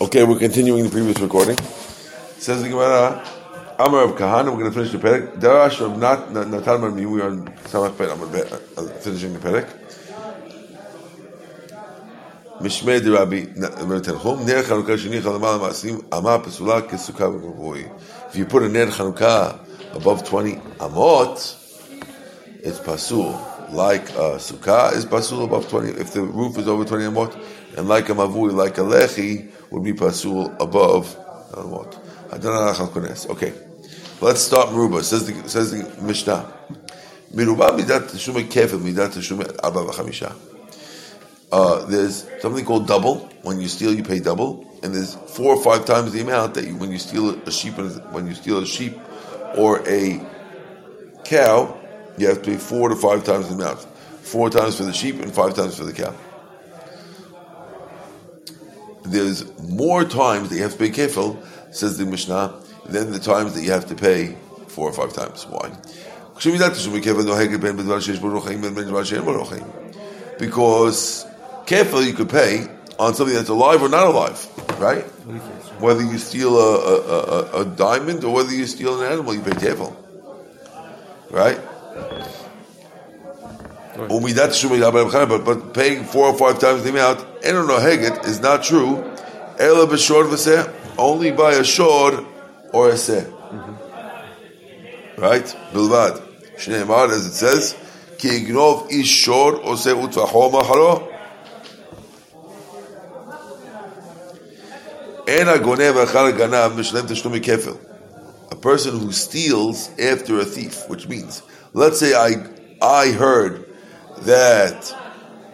Okay, we're continuing the previous recording. Says the Gemara, Amar of Kahana, we're going to finish the Perek. Darash of Nat Natan Marmi, we are on Samach Per, I'm finishing the Perek. משמי דרבי תנחום, נר חנוכה שני חלמה למעשים, אמה פסולה כסוכה וגבוי. If you put a ner Chanukah above 20 amot, it's pasul. Like a sukkah is pasul above 20, if the roof is over 20 amot, and like a mavui, like a lechi, would be pasul above amot. Okay, let's start Meruba. Says the, says the Mishnah. Meruba midat teshume kefil, midat teshume arba v'chamisha. Uh, there's something called double. When you steal, you pay double, and there's four or five times the amount that you, when you steal a sheep, when you steal a sheep or a cow, you have to pay four to five times the amount. Four times for the sheep and five times for the cow. There's more times that you have to pay kefil, says the Mishnah, than the times that you have to pay four or five times. Why? Because kefil you could pay on something that's alive or not alive, right? Whether you steal a, a, a, a diamond or whether you steal an animal, you pay kefil, right? But, but paying four or five times the amount, Eno Noheget is not true. Ela b'shor v'seh, only by a shor or a seh. Mm-hmm. Right? Bilvad. Shneimar, as it says, Ki ignov ish shor or seh utvaho macharo. Ena gonev achar ganav mishlem tashlumi kefil. A person who steals after a thief, which means, let's say I I heard that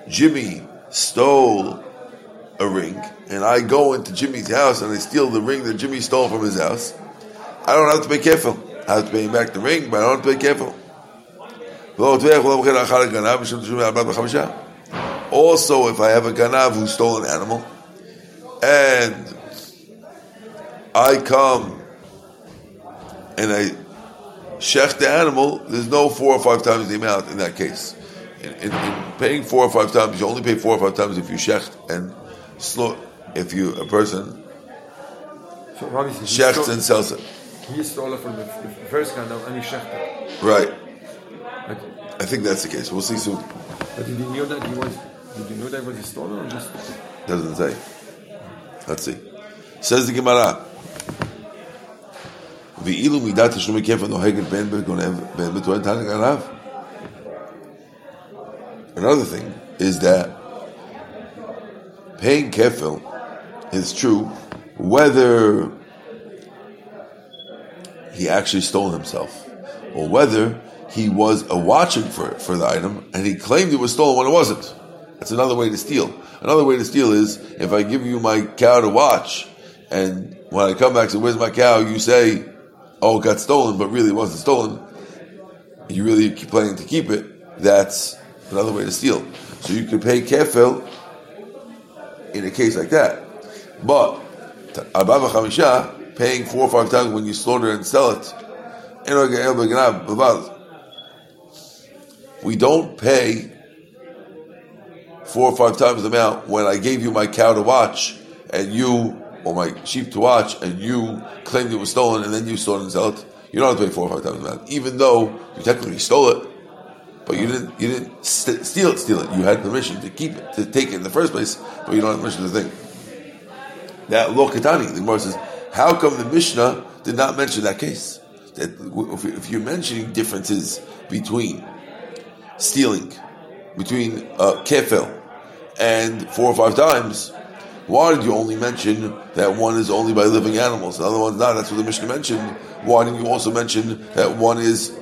Jimmy stole a ring, and I go into Jimmy's house and I steal the ring that Jimmy stole from his house, I don't have to be kefil. I have to pay him back the ring, but I don't have to pay kefil. Also, if I have a ganav who stole an animal, and I come and I shech the animal, there's no four or five times the amount in that case In, in, in, paying four or five times, you only pay four or five times if you shecht and slow. If you a person So Rabbi says he shechts stole- and sells it, He stole it from the, the first guy now, and he shecht it. right? But, I think that's the case. We'll see soon. but did you know that he was? Did you know that was stolen or just? Doesn't say. Let's see. Says the Gemara. ואילו מידת תשלומי כפל נוהגת בין בגונב בין בטוען תנא גנב. Another thing is that paying kefil is true whether he actually stole himself or whether he was a watching for, for the item and he claimed it was stolen when it wasn't. That's another way to steal. Another way to steal is if I give you my cow to watch and when I come back and say, where's my cow? You say, oh, it got stolen, but really it wasn't stolen. You really keep planning to keep it. That's another way to steal. So you could pay kefil in a case like that. But Abba Chamisha, paying four or five times when you slaughter and sell it, we don't pay four or five times the amount when I gave you my cow to watch and you, or my sheep to watch, and you claimed it was stolen and then you stole and sell it. You don't have to pay four or five times the amount, even though you technically stole it, but you didn't. You didn't st- steal it. Steal it. You had permission to keep it, to take it in the first place, but you don't have permission to think. That lo katani. The Gemara says, how come the Mishnah did not mention that case? That if, you're mentioning differences between stealing, between uh, kefil and four or five times, why did you only mention that one is only by living animals, the other one's not? That's what the Mishnah mentioned. Why didn't you also mention that one is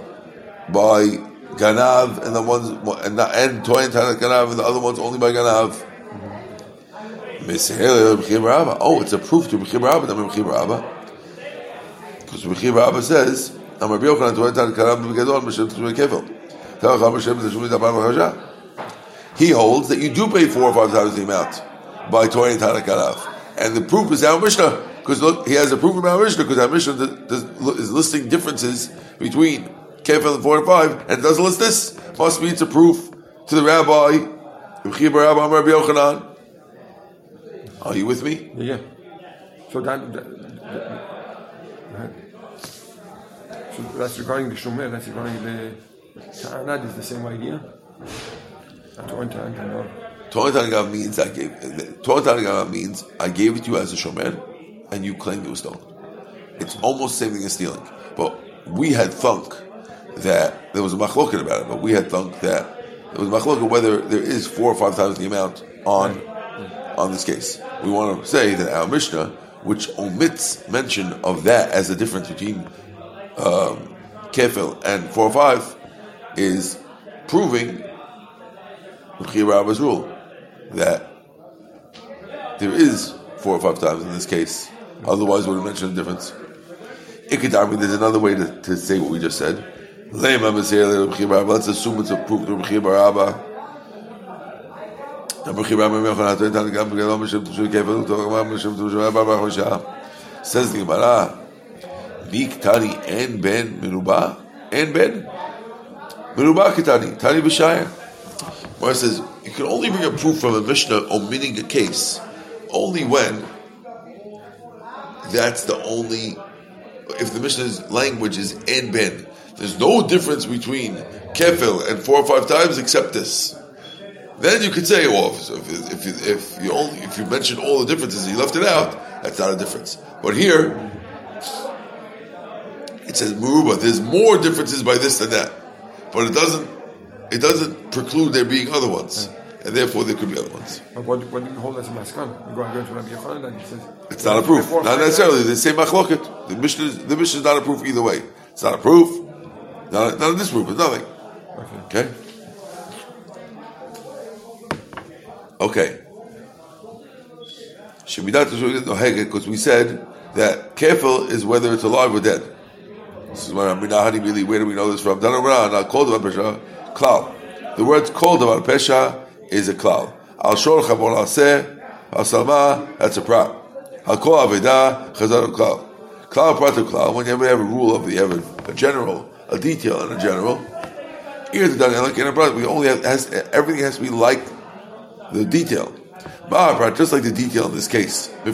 by ganav and the one's and not, and toyin tanat ganav and the other one's only by ganav? Oh, it's a proof to B'chim Rabba, not B'chim Rabba. Because B'chim Rabba says, "I'm Rabbi Yochanan toyin tanat ganav b'gadol b'shem teshuvei kefil." Tell Chacham b'chasha. He holds that you do pay four or five times the amount by and Tanakh Ganav. And the proof is our Mishnah. Because look, he has a proof from our Mishnah, because our Mishnah is listing differences between Kefil and four and five, and it doesn't list this. Must be to proof to the rabbi. Rabbi Rabbi Rabbi Yochanan. Are you with me? Yeah. So that, that, that so that's regarding the shomer. That's regarding the ta'anad is the same idea. Uh, Torah ta'anad. Torah Tanagav means I gave. Torah Tanagav means I gave it to you as a shomer, and you claimed it was stolen. It's almost the same thing as stealing. But we had thunk that there was a machloket about it. But we had thunk that there was a machloket whether there is four or five times the amount on on this case. We want to say that our Mishnah, which omits mention of that as a difference between um, kefil and four or five, is proving Rabba's rule that there is four or five times in this case. Otherwise, would have mentioned the difference. Ikadami, there's another way to, to say what we just said. Let's assume it's a proof to Rabbi Barabba. Says the Gemara, Miktani en ben meruba, en ben meruba kitani, tani b'shayah. Where it says you can only bring a proof from a Mishnah omitting a case only when that's the only if the Mishnah's language is en ben. There's no difference between kefil and four or five times except this. Then you could say, well, if, if, if you only if you mention all the differences and you left it out, that's not a difference. But here, it says muruba. There's more differences by this than that, but it doesn't it doesn't preclude there being other ones, hmm. and therefore there could be other ones. But what, what do you hold as a maskan? You go and go to Rabbi Yochanan and he says It's not a proof. Not necessarily. They say machloket. The mission is- the Mishnah is not a proof either way. It's not a proof. Not, not a disproof. It's nothing. Okay. Okay. Okay. Shemidat because we said that kefil is whether it's alive or dead. This is where Aminahani really. Where do we know this from? Danamra kol dvar pesha klal. The word kol dvar pesha is a klal. Al shor chavon al seh al salma. That's a prop. Al kol aveda chazar klal. Klal prat klal. When you have a rule of the a, a general, a detail, and a general. Here's the dynamic in a prat. We only have has, everything has to be like the detail. Just like the detail in this case, the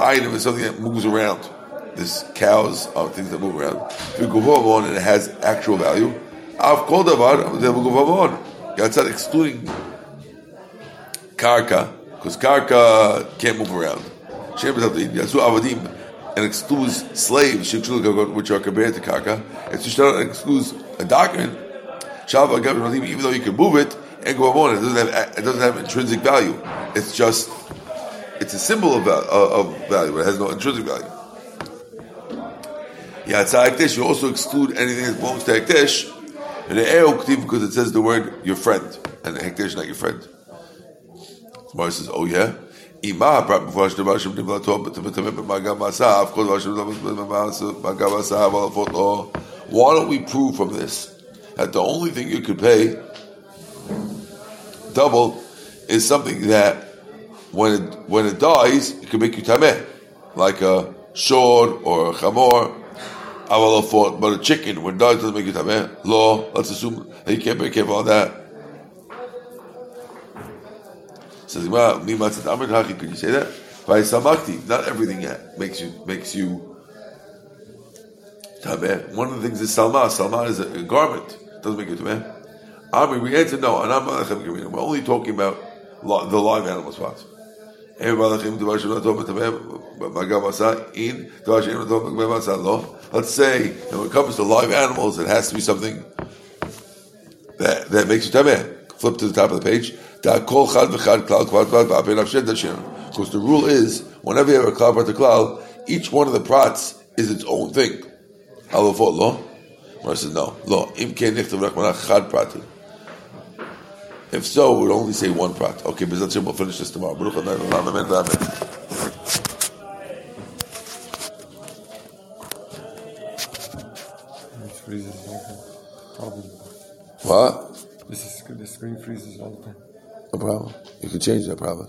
item is something that moves around. This cows are things that move around. And it has actual value. Gufo Mamon. That's not excluding Karka, because Karka can't move around. And excludes slaves, which are compared to Karka. It's just not excludes a document. Even though you can move it, and go on, it doesn't have it doesn't have intrinsic value. It's just it's a symbol of, val- of value, but it has no intrinsic value. Yeah, it's Hekdesh. You also exclude anything that belongs to Hekdesh. And the Eo Ktiv because it says the word your friend, and Hekdesh is not your friend. Gemara says, oh yeah. מפורש דבר כל דבר אבל לפחות לא. Why don't we prove from this that the only thing you could pay double is something that when it, when it dies, it can make you tameh, like a shor or a chamor. But a chicken, when it dies, doesn't make you tameh. Law, let's assume that you can't be kefil on that. Says "Ma- mi matzat could you say that? By samakti, not everything makes you makes you tameh. One of the things is salma. Salma is a, a garment, doesn't make you tameh. Ami, we answer no, and I'm We're only talking about the live animal spots. Let's say when it comes to live animals, it has to be something that, that makes you tameh. Flip to the top of the page. Because the rule is, whenever you have a klal prat klal, each one of the prats is its own thing. Halafot lo. Mara says no. Lo. Im ken nichtav rachmanach chad pratim. If so, we would only say one prat. Okay, but that's we'll finish this tomorrow. Baruch Adonai, Amen, Amen. It freezes all the time. Problem. What? This is the screen freezes all the time. No problem. You can change that problem.